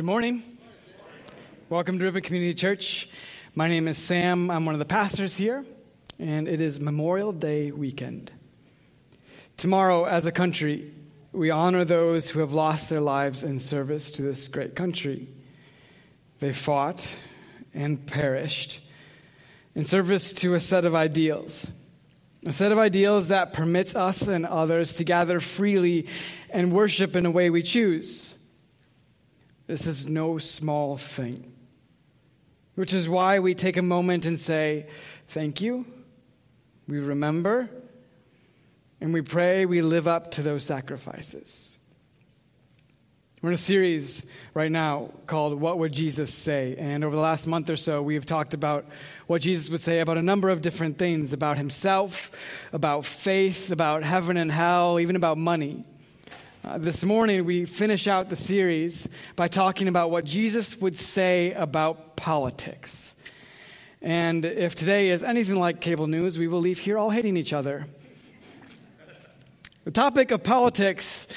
Good morning. Welcome to Ripon Community Church. My name is Sam. I'm one of the pastors here, and it is Memorial Day weekend. Tomorrow, as a country, we honor those who have lost their lives in service to this great country. They fought and perished in service to a set of ideals. A set of ideals that permits us and others to gather freely and worship in a way we choose. This is no small thing. Which is why we take a moment and say, Thank you. We remember. And we pray we live up to those sacrifices. We're in a series right now called What Would Jesus Say? And over the last month or so, we have talked about what Jesus would say about a number of different things about himself, about faith, about heaven and hell, even about money. Uh, this morning, we finish out the series by talking about what Jesus would say about politics. And if today is anything like cable news, we will leave here all hating each other. The topic of politics,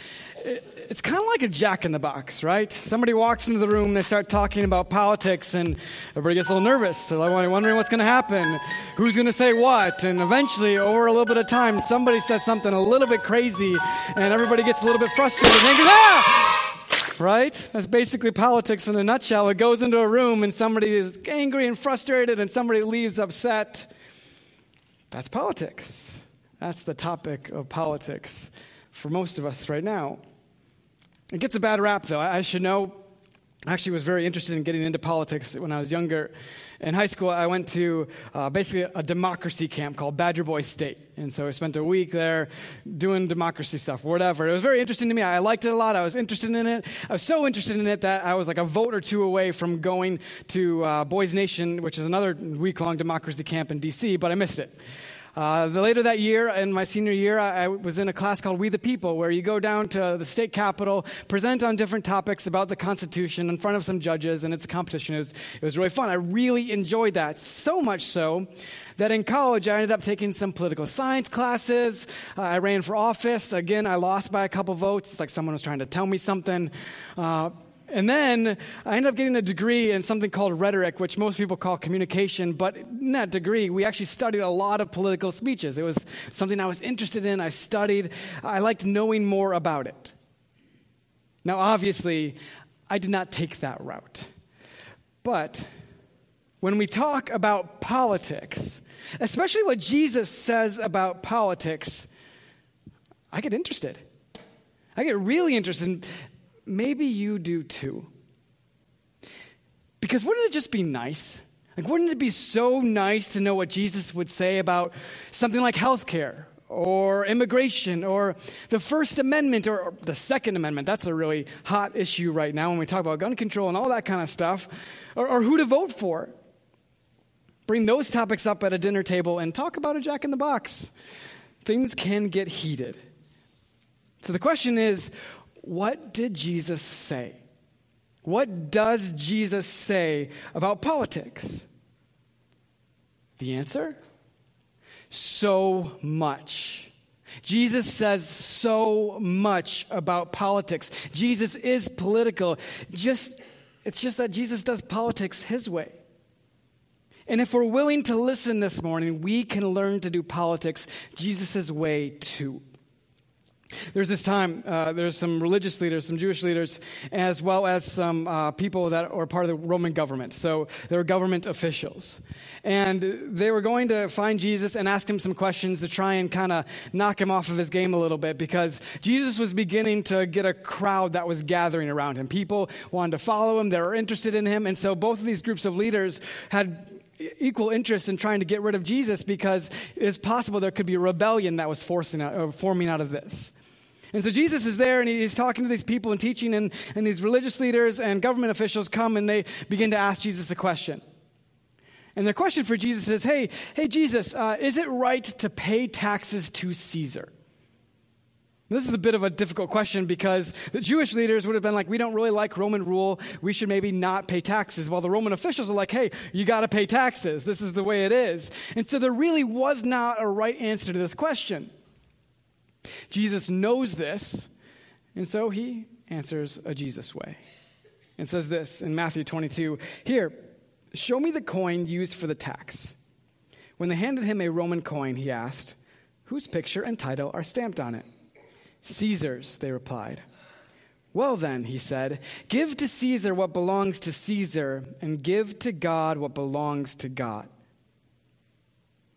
it's kind of like a jack in the box, right? Somebody walks into the room, they start talking about politics, and everybody gets a little nervous. They're wondering what's going to happen, who's going to say what, and eventually, over a little bit of time, somebody says something a little bit crazy, and everybody gets a little bit frustrated. And ah! Right? That's basically politics in a nutshell. It goes into a room, and somebody is angry and frustrated, and somebody leaves upset. That's politics. That's the topic of politics for most of us right now. It gets a bad rap, though. I should know. I actually was very interested in getting into politics when I was younger. In high school, I went to uh, basically a democracy camp called Badger Boys State. And so I spent a week there doing democracy stuff, whatever. It was very interesting to me. I liked it a lot. I was interested in it. I was so interested in it that I was like a vote or two away from going to uh, Boys Nation, which is another week long democracy camp in D.C., but I missed it. Uh, later that year, in my senior year, I, I, was in a class called We the People, where you go down to the state capitol, present on different topics about the Constitution in front of some judges, and it's a competition. It was, it was really fun. I really enjoyed that, so much so that in college I ended up taking some political science classes. Uh, I ran for office. Again, I lost by a couple votes. It's like someone was trying to tell me something. Uh, and then I ended up getting a degree in something called rhetoric, which most people call communication. But in that degree, we actually studied a lot of political speeches. It was something I was interested in. I studied. I liked knowing more about it. Now, obviously, I did not take that route. But when we talk about politics, especially what Jesus says about politics, I get interested. I get really interested maybe you do too. Because wouldn't it just be nice? Like, wouldn't it be so nice to know what Jesus would say about something like healthcare or immigration or the First Amendment or, the Second Amendment? That's a really hot issue right now when we talk about gun control and all that kind of stuff, or, or who to vote for. Bring those topics up at a dinner table and talk about a jack in the box. Things can get heated. So the question is what did Jesus say? What does Jesus say about politics? The answer? So much. Jesus says so much about politics. Jesus is political. Just it's just that Jesus does politics his way. And if we're willing to listen this morning, we can learn to do politics Jesus' way too. There's this time, uh, there's some religious leaders, some Jewish leaders, as well as some uh, people that are part of the Roman government. So they were government officials. And they were going to find Jesus and ask him some questions to try and kind of knock him off of his game a little bit because Jesus was beginning to get a crowd that was gathering around him. People wanted to follow him, they were interested in him. And so both of these groups of leaders had equal interest in trying to get rid of Jesus because it's possible there could be a rebellion that was forcing out, uh, forming out of this. And so Jesus is there and he's talking to these people and teaching, and, and these religious leaders and government officials come and they begin to ask Jesus a question. And their question for Jesus is Hey, hey, Jesus, uh, is it right to pay taxes to Caesar? This is a bit of a difficult question because the Jewish leaders would have been like, we don't really like Roman rule. We should maybe not pay taxes. While the Roman officials are like, hey, you got to pay taxes. This is the way it is. And so there really was not a right answer to this question. Jesus knows this, and so he answers a Jesus way. And says this in Matthew 22 Here, show me the coin used for the tax. When they handed him a Roman coin, he asked, Whose picture and title are stamped on it? Caesar's, they replied. Well, then, he said, give to Caesar what belongs to Caesar, and give to God what belongs to God.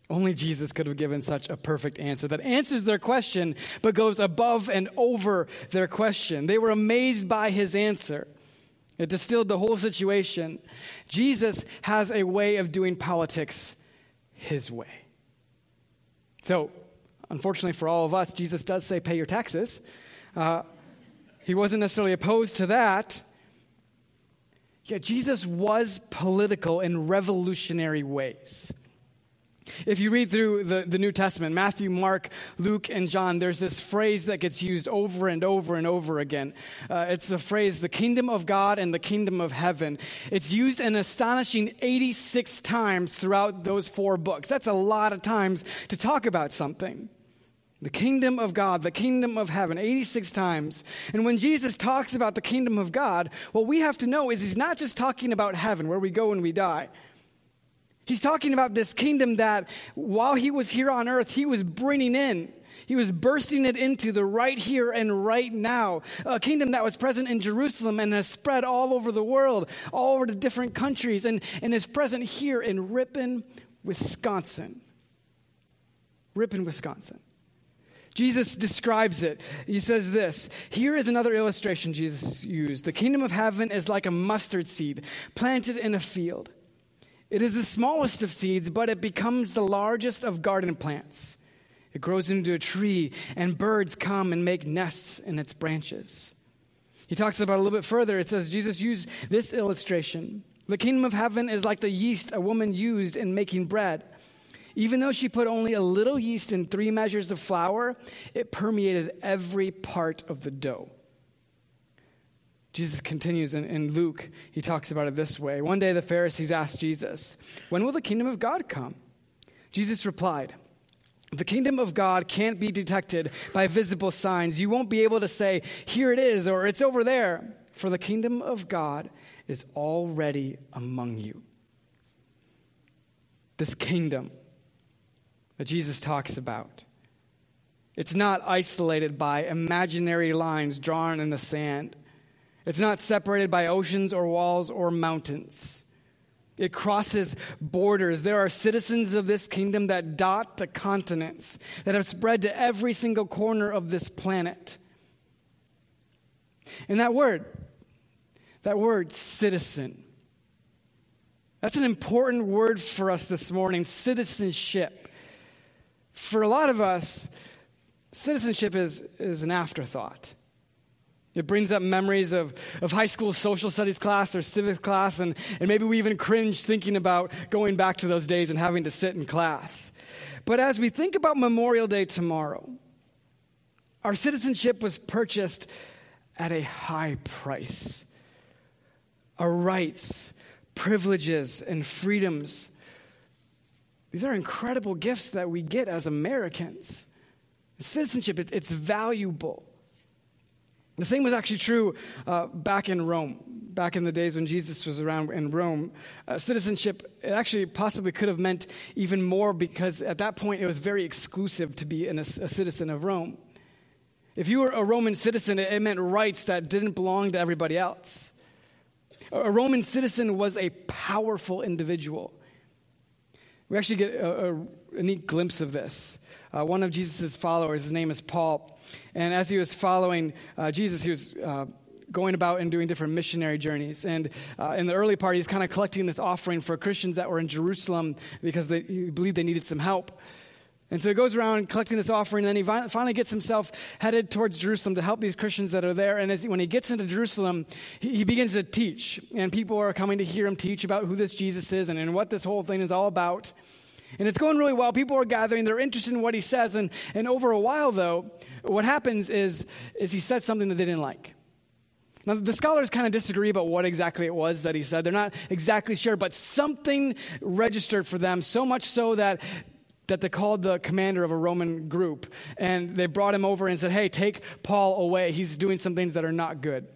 Only Jesus could have given such a perfect answer that answers their question, but goes above and over their question. They were amazed by his answer. It distilled the whole situation. Jesus has a way of doing politics his way. So, unfortunately for all of us, Jesus does say, pay your taxes. Uh, he wasn't necessarily opposed to that. Yet Jesus was political in revolutionary ways. If you read through the, the New Testament, Matthew, Mark, Luke, and John, there's this phrase that gets used over and over and over again. Uh, it's the phrase, the kingdom of God and the kingdom of heaven. It's used an astonishing 86 times throughout those four books. That's a lot of times to talk about something. The kingdom of God, the kingdom of heaven, 86 times. And when Jesus talks about the kingdom of God, what we have to know is he's not just talking about heaven, where we go when we die. He's talking about this kingdom that while he was here on earth, he was bringing in. He was bursting it into the right here and right now. A kingdom that was present in Jerusalem and has spread all over the world, all over the different countries, and, and is present here in Ripon, Wisconsin. Ripon, Wisconsin. Jesus describes it. He says this Here is another illustration Jesus used. The kingdom of heaven is like a mustard seed planted in a field. It is the smallest of seeds, but it becomes the largest of garden plants. It grows into a tree, and birds come and make nests in its branches. He talks about a little bit further. It says Jesus used this illustration. The kingdom of heaven is like the yeast a woman used in making bread. Even though she put only a little yeast in three measures of flour, it permeated every part of the dough. Jesus continues in, in, Luke, he talks about it this way. One day the Pharisees asked Jesus, When will the kingdom of God come? Jesus replied, The kingdom of God can't be detected by visible signs. You won't be able to say, Here it is, or it's over there, for the kingdom of God is already among you. This kingdom that Jesus talks about. It's not isolated by imaginary lines drawn in the sand. It's not separated by oceans or walls or mountains. It crosses borders. There are citizens of this kingdom that dot the continents, that have spread to every single corner of this planet. And that word, that word, citizen, that's an important word for us this morning citizenship. For a lot of us, citizenship is, is an afterthought. It brings up memories of, of high school social studies class or civics class, and, and maybe we even cringe thinking about going back to those days and having to sit in class. But as we think about Memorial Day tomorrow, our citizenship was purchased at a high price. Our rights, privileges, and freedoms. These are incredible gifts that we get as Americans. Citizenship, it, it's valuable. The same was actually true uh, back in Rome, back in the days when Jesus was around in Rome. Uh, citizenship, it actually possibly could have meant even more because at that point it was very exclusive to be an, a, a citizen of Rome. If you were a Roman citizen, it, it meant rights that didn't belong to everybody else. A, a Roman citizen was a powerful individual. We actually get a, a, a neat glimpse of this. Uh, one of Jesus' followers, his name is Paul, and as he was following uh, Jesus, he was uh, going about and doing different missionary journeys. And uh, in the early part, he's kind of collecting this offering for Christians that were in Jerusalem because they, he believed they needed some help. And so he goes around collecting this offering, and then he finally gets himself headed towards Jerusalem to help these Christians that are there. And as, when he gets into Jerusalem, he, he, begins to teach. And people are coming to hear him teach about who this Jesus is and, and what this whole thing is all about. And it's going really well. People are gathering. They're interested in what he says. And, and over a while, though, what happens is, is he says something that they didn't like. Now, the scholars kind of disagree about what exactly it was that he said. They're not exactly sure, but something registered for them, so much so that, that they called the commander of a Roman group and they brought him over and said, Hey, take Paul away. He's doing some things that are not good.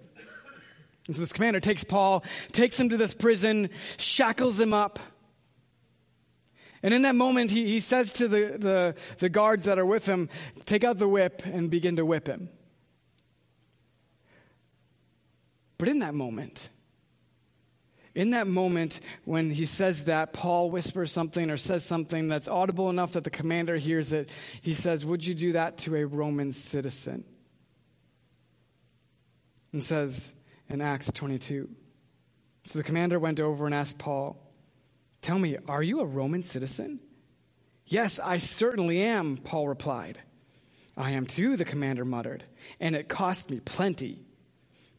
And so this commander takes Paul, takes him to this prison, shackles him up. And in that moment, he, he says to the, the, the guards that are with him, Take out the whip and begin to whip him. But in that moment, in that moment when he says that, Paul whispers something or says something that's audible enough that the commander hears it. He says, Would you do that to a Roman citizen? And says in Acts 22. So the commander went over and asked Paul, Tell me, are you a Roman citizen? Yes, I certainly am, Paul replied. I am too, the commander muttered, and it cost me plenty.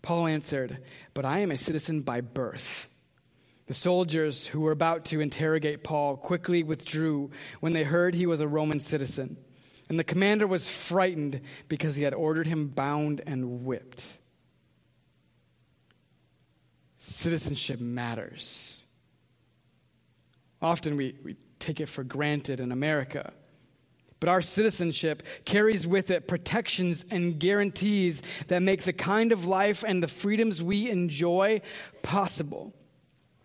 Paul answered, But I am a citizen by birth. The soldiers who were about to interrogate Paul quickly withdrew when they heard he was a Roman citizen. And the commander was frightened because he had ordered him bound and whipped. Citizenship matters. Often we, we take it for granted in America. But our citizenship carries with it protections and guarantees that make the kind of life and the freedoms we enjoy possible.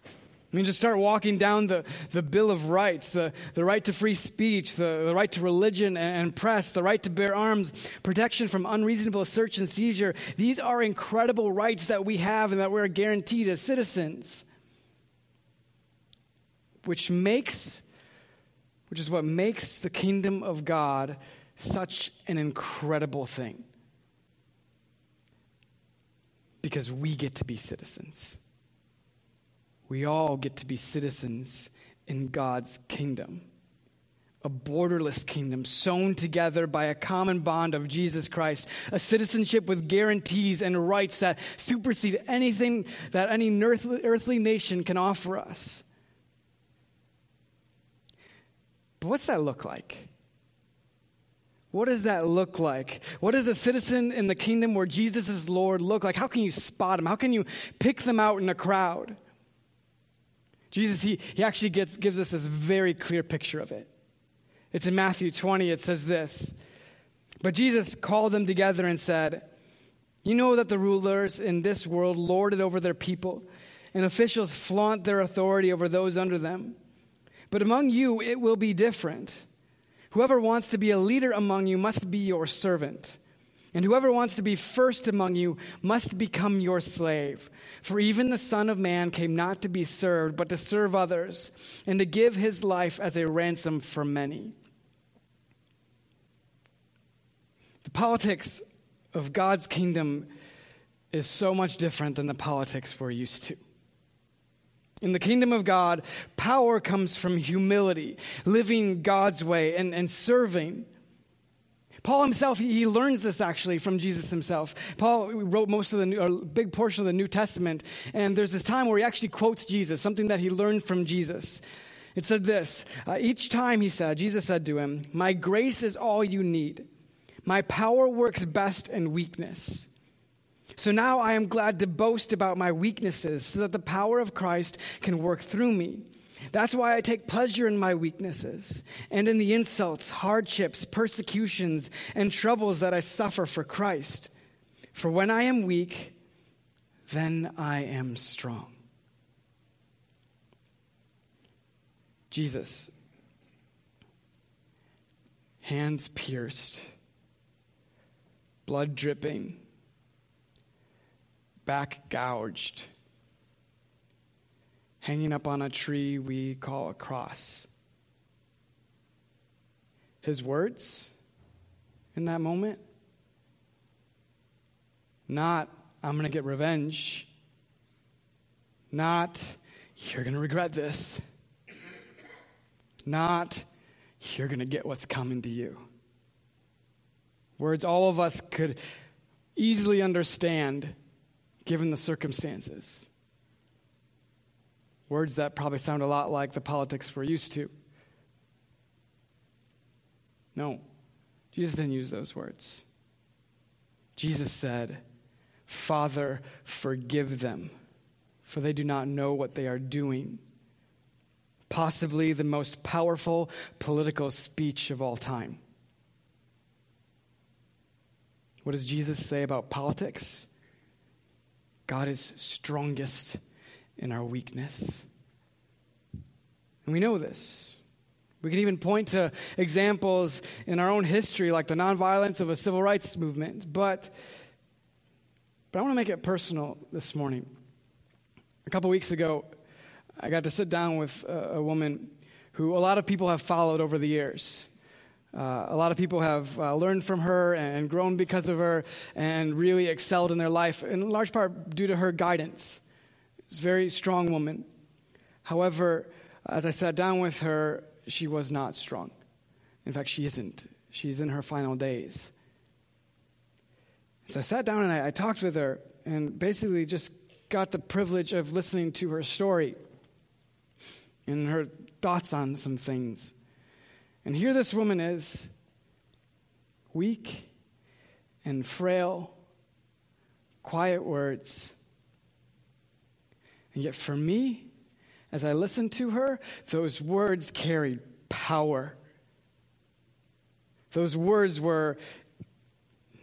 I mean, just start walking down the, the Bill of Rights, the, the right to free speech, the, the right to religion and, and press, the right to bear arms, protection from unreasonable search and seizure. These are incredible rights that we have and that we're guaranteed as citizens. Which makes which is what makes the kingdom of God such an incredible thing. Because we get to be citizens. We all get to be citizens in God's kingdom. A borderless kingdom sewn together by a common bond of Jesus Christ, a citizenship with guarantees and rights that supersede anything that any earthly nation can offer us. But what's that look like? What does that look like? What does a citizen in the kingdom where Jesus is Lord look like? How can you spot them? How can you pick them out in a crowd? Jesus, he, he actually gets, gives us this very clear picture of it. It's in Matthew 20, it says this But Jesus called them together and said, You know that the rulers in this world lord it over their people, and officials flaunt their authority over those under them. But among you, it will be different. Whoever wants to be a leader among you must be your servant. And whoever wants to be first among you must become your slave. For even the Son of Man came not to be served, but to serve others, and to give his life as a ransom for many. The politics of God's kingdom is so much different than the politics we're used to. In the kingdom of God, power comes from humility, living God's way, and, and serving. Paul himself, he, learns this actually from Jesus himself. Paul wrote most of the, new, a big portion of the New Testament, and there's this time where he actually quotes Jesus, something that he learned from Jesus. It said this uh, Each time he said, Jesus said to him, My grace is all you need. My power works best in weakness. So now I am glad to boast about my weaknesses so that the power of Christ can work through me. That's why I take pleasure in my weaknesses and in the insults, hardships, persecutions, and troubles that I suffer for Christ. For when I am weak, then I am strong. Jesus, hands pierced, blood dripping back gouged, hanging up on a tree we call a cross. His words in that moment, not, I'm going to get revenge, not, you're going to regret this, not, you're going to get what's coming to you. Words all of us could easily understand given the circumstances. Words that probably sound a lot like the politics we're used to. No, Jesus didn't use those words. Jesus said, Father, forgive them, for they do not know what they are doing. Possibly the most powerful political speech of all time. What does Jesus say about politics? God is strongest in our weakness. And we know this. We can even point to examples in our own history, like the nonviolence of a civil rights movement. But, but I want to make it personal this morning. A couple weeks ago, I got to sit down with a, a woman who a lot of people have followed over the years. Uh, a lot of people have uh, learned from her and grown because of her and really excelled in their life, in large part due to her guidance. She's a very strong woman. However, as I sat down with her, she was not strong. In fact, she isn't. She's in her final days. So I sat down and I, I talked with her and basically just got the privilege of listening to her story and her thoughts on some things. And here this woman is, weak and frail, quiet words. And yet, for me, as I listened to her, those words carried power. Those words were,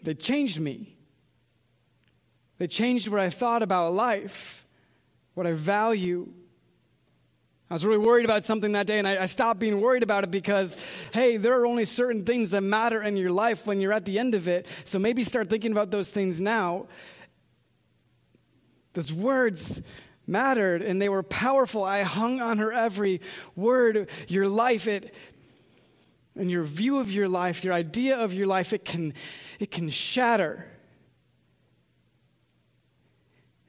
they changed me. They changed what I thought about life, what I value, I was really worried about something that day, and I, I, stopped being worried about it because, hey, there are only certain things that matter in your life when you're at the end of it. So maybe start thinking about those things now. Those words mattered and they were powerful. I hung on her every word. Your life, it, and your view of your life, your idea of your life, it can, it can shatter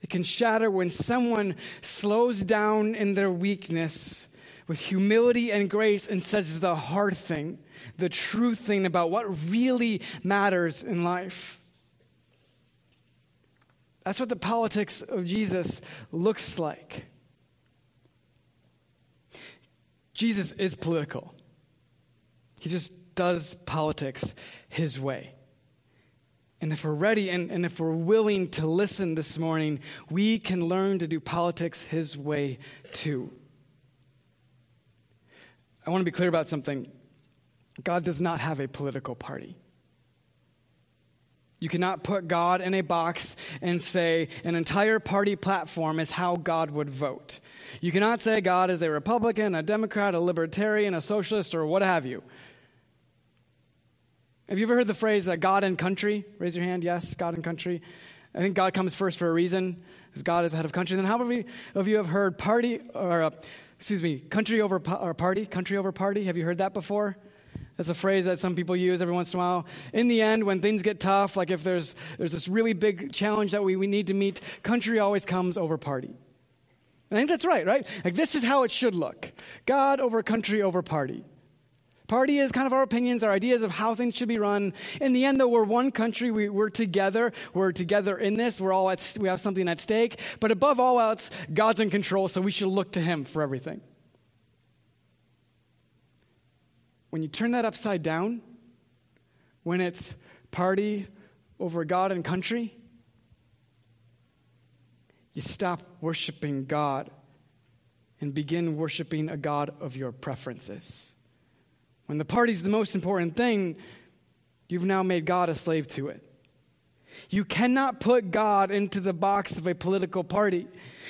it can shatter when someone slows down in their weakness with humility and grace and says the hard thing, the true thing about what really matters in life. That's what the politics of Jesus looks like. Jesus is political, he just does politics his way. And if we're ready and, and if we're willing to listen this morning, we can learn to do politics His way too. I want to be clear about something. God does not have a political party. You cannot put God in a box and say an entire party platform is how God would vote. You cannot say God is a Republican, a Democrat, a Libertarian, a Socialist, or what have you. Have you ever heard the phrase uh, God and country? Raise your hand. Yes, God and country. I think God comes first for a reason, because God is the head of country. Then how many of you have heard party, or uh, excuse me, country over or party? Country over party? Have you heard that before? That's a phrase that some people use every once in a while. In the end, when things get tough, like if there's, there's this really big challenge that we, we need to meet, country always comes over party. And I think that's right, right? Like this is how it should look God over country over party. Party is kind of our opinions, our ideas of how things should be run. In the end, though, we're one country. We, are together. We're together in this. We're all at, we have something at stake. But above all else, God's in control, so we should look to Him for everything. When you turn that upside down, when it's party over God and country, you stop worshiping God and begin worshiping a God of your preferences. When the party's the most important thing, you've now made God a slave to it. You cannot put God into the box of a political party.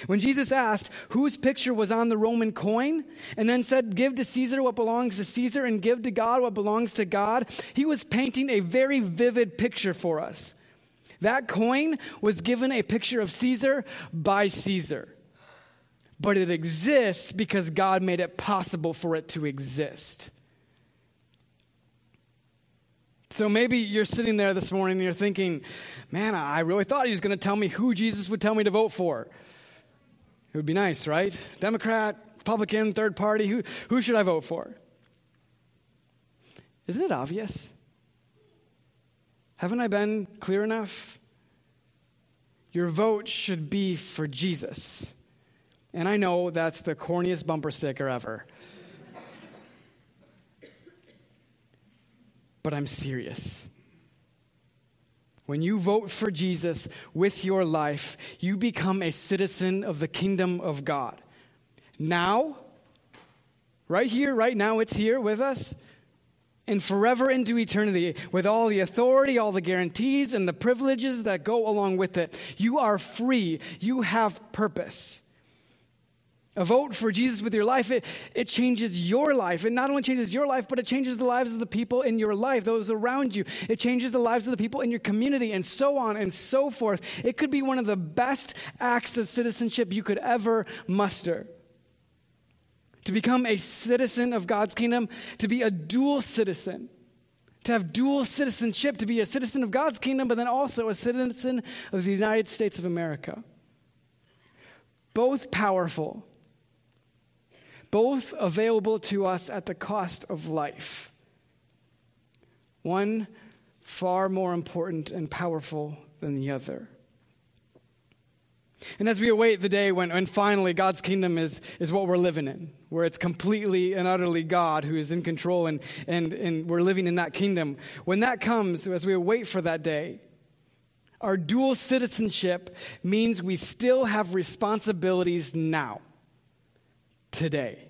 When Jesus asked whose picture was on the Roman coin and then said, Give to Caesar what belongs to Caesar and give to God what belongs to God, he was painting a very vivid picture for us. That coin was given a picture of Caesar by Caesar. But it exists because God made it possible for it to exist. So maybe you're sitting there this morning and you're thinking, man, I really thought he was going to tell me who Jesus would tell me to vote for. It would be nice, right? Democrat, Republican, third party, who, who should I vote for? Isn't it obvious? Haven't I been clear enough? Your vote should be for Jesus. And I know that's the corniest bumper sticker ever. But I'm serious. When you vote for Jesus with your life, you become a citizen of the kingdom of God. Now, right here, right now, it's here with us. and forever into eternity with all the authority, all the guarantees, and the privileges that go along with it. You are free. You have purpose. A vote for Jesus with your life, it, it changes your life. It not only changes your life, but it changes the lives of the people in your life, those around you. It changes the lives of the people in your community, and so on and so forth. It could be one of the best acts of citizenship you could ever muster. To become a citizen of God's kingdom, to be a dual citizen, to have dual citizenship, to be a citizen of God's kingdom, but then also a citizen of the United States of America. Both powerful both available to us at the cost of life. One far more important and powerful than the other. And as we await the day when, when finally God's kingdom is, is what we're living in, where it's completely and utterly God who is in control and, and, and we're living in that kingdom, when that comes, as we await for that day, our dual citizenship means we still have responsibilities now today.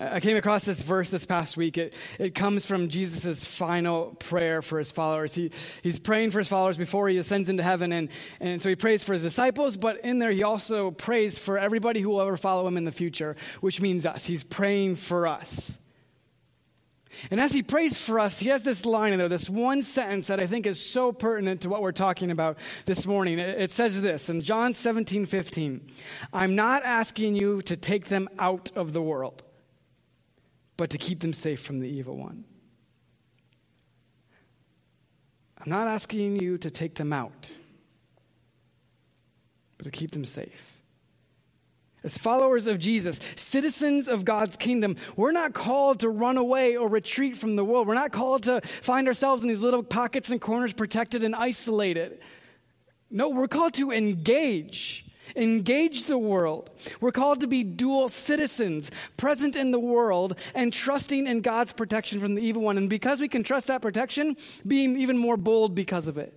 I came across this verse this past week. It, it comes from Jesus' final prayer for his followers. He, he's praying for his followers before he ascends into heaven. And, and so he prays for his disciples, but in there he also prays for everybody who will ever follow him in the future, which means us. He's praying for us. And as he prays for us, he has this line in there, this one sentence that I think is so pertinent to what we're talking about this morning. It says this in John 17, 15 I'm not asking you to take them out of the world, but to keep them safe from the evil one. I'm not asking you to take them out, but to keep them safe. As followers of Jesus, citizens of God's kingdom, we're not called to run away or retreat from the world. We're not called to find ourselves in these little pockets and corners, protected and isolated. No, we're called to engage. Engage the world. We're called to be dual citizens, present in the world and trusting in God's protection from the evil one. And because we can trust that protection, being even more bold because of it.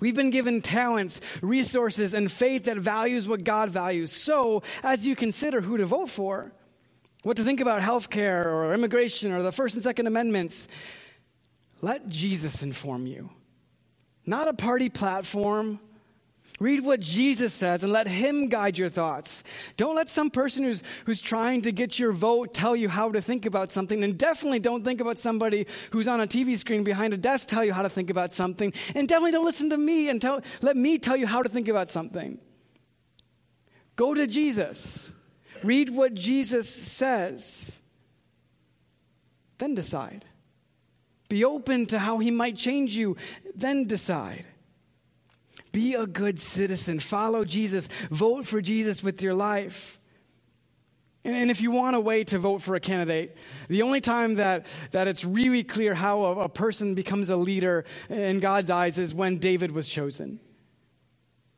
We've been given talents, resources, and faith that values what God values. So, as you consider who to vote for, what to think about health care or immigration or the First and Second Amendments, let Jesus inform you. Not a party platform Read what Jesus says and let Him guide your thoughts. Don't let some person who's, who's trying to get your vote tell you how to think about something. And definitely don't think about somebody who's on a TV screen behind a desk tell you how to think about something. And definitely don't listen to me and tell, let me tell you how to think about something. Go to Jesus. Read what Jesus says. Then decide. Be open to how He might change you. Then decide. Be a good citizen. Follow Jesus. Vote for Jesus with your life. And, if you want a way to vote for a candidate, the only time that, that it's really clear how a, a person becomes a leader in God's eyes is when David was chosen.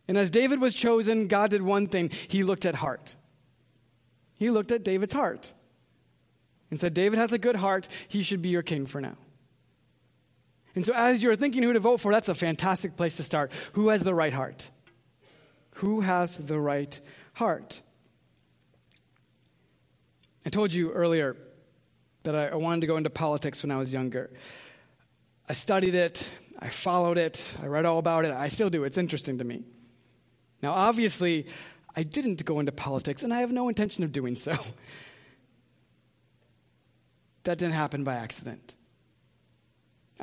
And as David was chosen, God did one thing he looked at heart. He looked at David's heart and said, David has a good heart. He should be your king for now. And so, as you're thinking who to vote for, that's a fantastic place to start. Who has the right heart? Who has the right heart? I told you earlier that I, wanted to go into politics when I was younger. I studied it, I followed it, I read all about it. I still do. It's interesting to me. Now, obviously, I didn't go into politics, and I have no intention of doing so. That didn't happen by accident.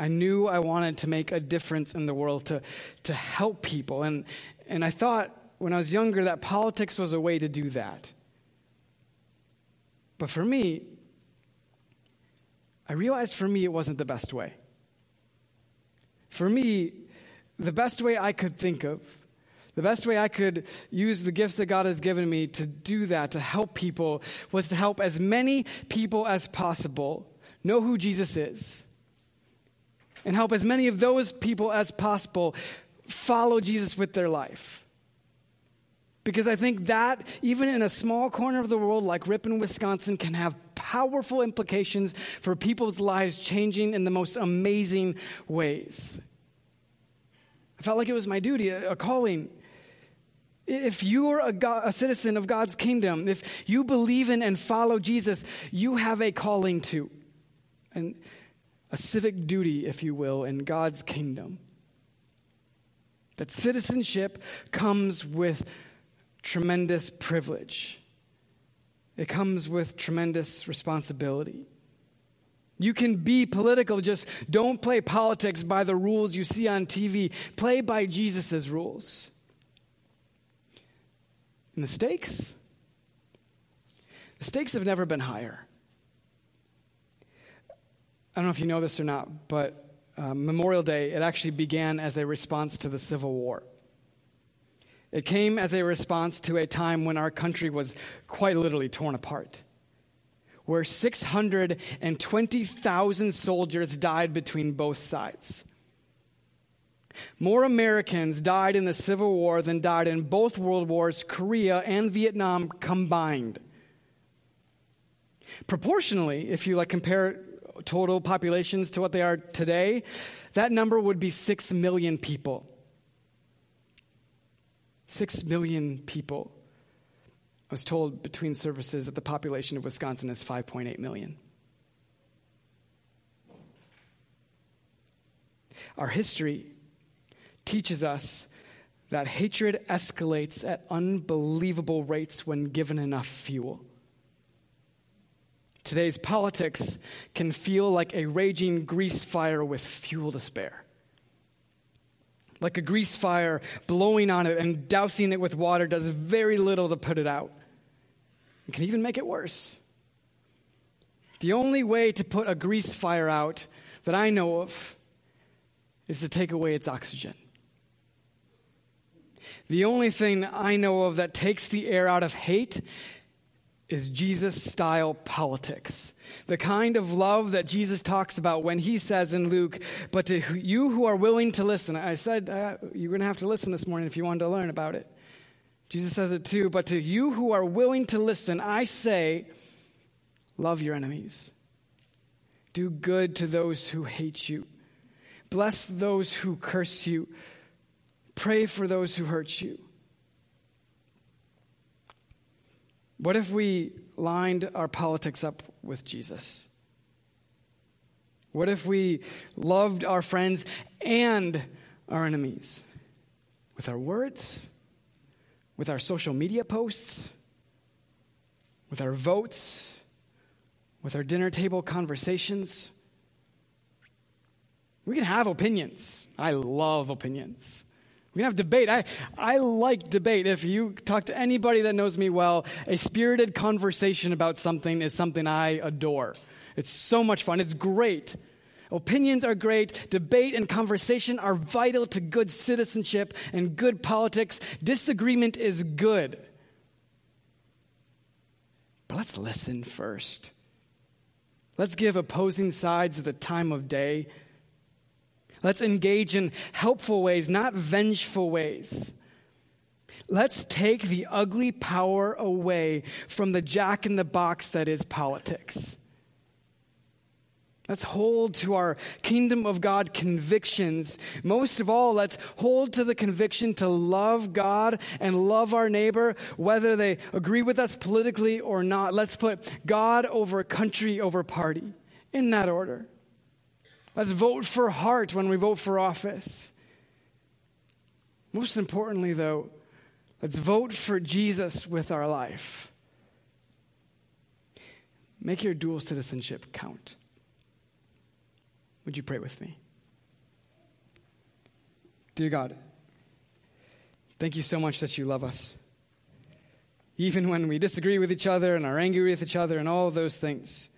I knew I wanted to make a difference in the world, to, to help people. And, and I thought when I was younger that politics was a way to do that. But for me, I realized for me it wasn't the best way. For me, the best way I could think of, the best way I could use the gifts that God has given me to do that, to help people, was to help as many people as possible know who Jesus is and help as many of those people as possible follow Jesus with their life. Because I think that, even in a small corner of the world like Ripon, Wisconsin, can have powerful implications for people's lives changing in the most amazing ways. I felt like it was my duty, a calling, If you are a, God, a, citizen of God's kingdom, if you believe in and follow Jesus, you have a calling to, and a civic duty, if you will, in God's kingdom. That citizenship comes with tremendous privilege, it comes with tremendous responsibility. You can be political, just don't play politics by the rules you see on TV. Play by Jesus' rules. And the stakes? The stakes have never been higher. I don't know if you know this or not, but uh, Memorial Day, it actually began as a response to the Civil War. It came as a response to a time when our country was quite literally torn apart where 620,000 soldiers died between both sides. More Americans died in the Civil War than died in both world wars, Korea and Vietnam combined. Proportionally, if you like compare total populations to what they are today, that number would be 6 million people. 6 million people. I was told between services that the population of Wisconsin is 5.8 million. Our history teaches us that hatred escalates at unbelievable rates when given enough fuel. Today's politics can feel like a raging grease fire with fuel to spare. Like a grease fire, blowing on it and dousing it with water does very little to put it out. It can even make it worse. The only way to put a grease fire out that I know of is to take away its oxygen. The only thing I know of that takes the air out of hate is Jesus style politics. The kind of love that Jesus talks about when he says in Luke, But to you who are willing to listen, I said uh, you're going to have to listen this morning if you wanted to learn about it. Jesus says it too, but to you who are willing to listen, I say, love your enemies. Do good to those who hate you. Bless those who curse you. Pray for those who hurt you. What if we lined our politics up with Jesus? What if we loved our friends and our enemies with our words? with our social media posts, with our votes, with our dinner table conversations. We can have opinions. I love opinions. We can have debate. I, I like debate. If you talk to anybody that knows me well, a spirited conversation about something is something I adore. It's so much fun. It's great. Opinions are great. Debate and conversation are vital to good citizenship and good politics. Disagreement is good. But let's listen first. Let's give opposing sides the time of day. Let's engage in helpful ways, not vengeful ways. Let's take the ugly power away from the jack in the box that is politics. Let's hold to our kingdom of God convictions. Most of all, let's hold to the conviction to love God and love our neighbor, whether they agree with us politically or not. Let's put God over country over party in that order. Let's vote for heart when we vote for office. Most importantly, though, let's vote for Jesus with our life. Make your dual citizenship count. Would you pray with me? Dear God, thank you so much that you love us. Even when we disagree with each other and are angry with each other and all those things,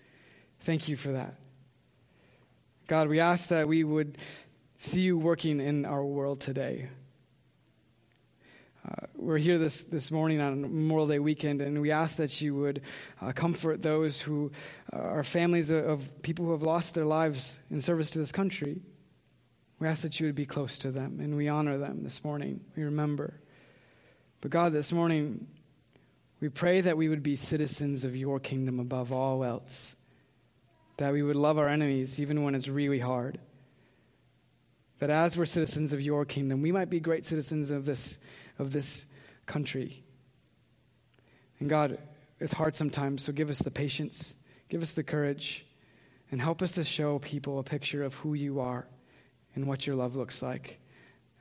thank you for that. God, we ask that we would see you working in our world today. Uh, we're here this, this morning on Memorial Day weekend, and we ask that you would uh, comfort those who uh, are families of, of people who have lost their lives in service to this country. We ask that you would be close to them, and we honor them this morning. We remember. But God, this morning, we pray that we would be citizens of your kingdom above all else, that we would love our enemies even when it's really hard. That as we're citizens of your kingdom, we might be great citizens of this of this country. And God, it's hard sometimes, so give us the patience, give us the courage, and help us to show people a picture of who you are and what your love looks like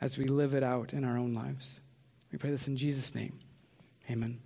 as we live it out in our own lives. We pray this in Jesus' name. Amen.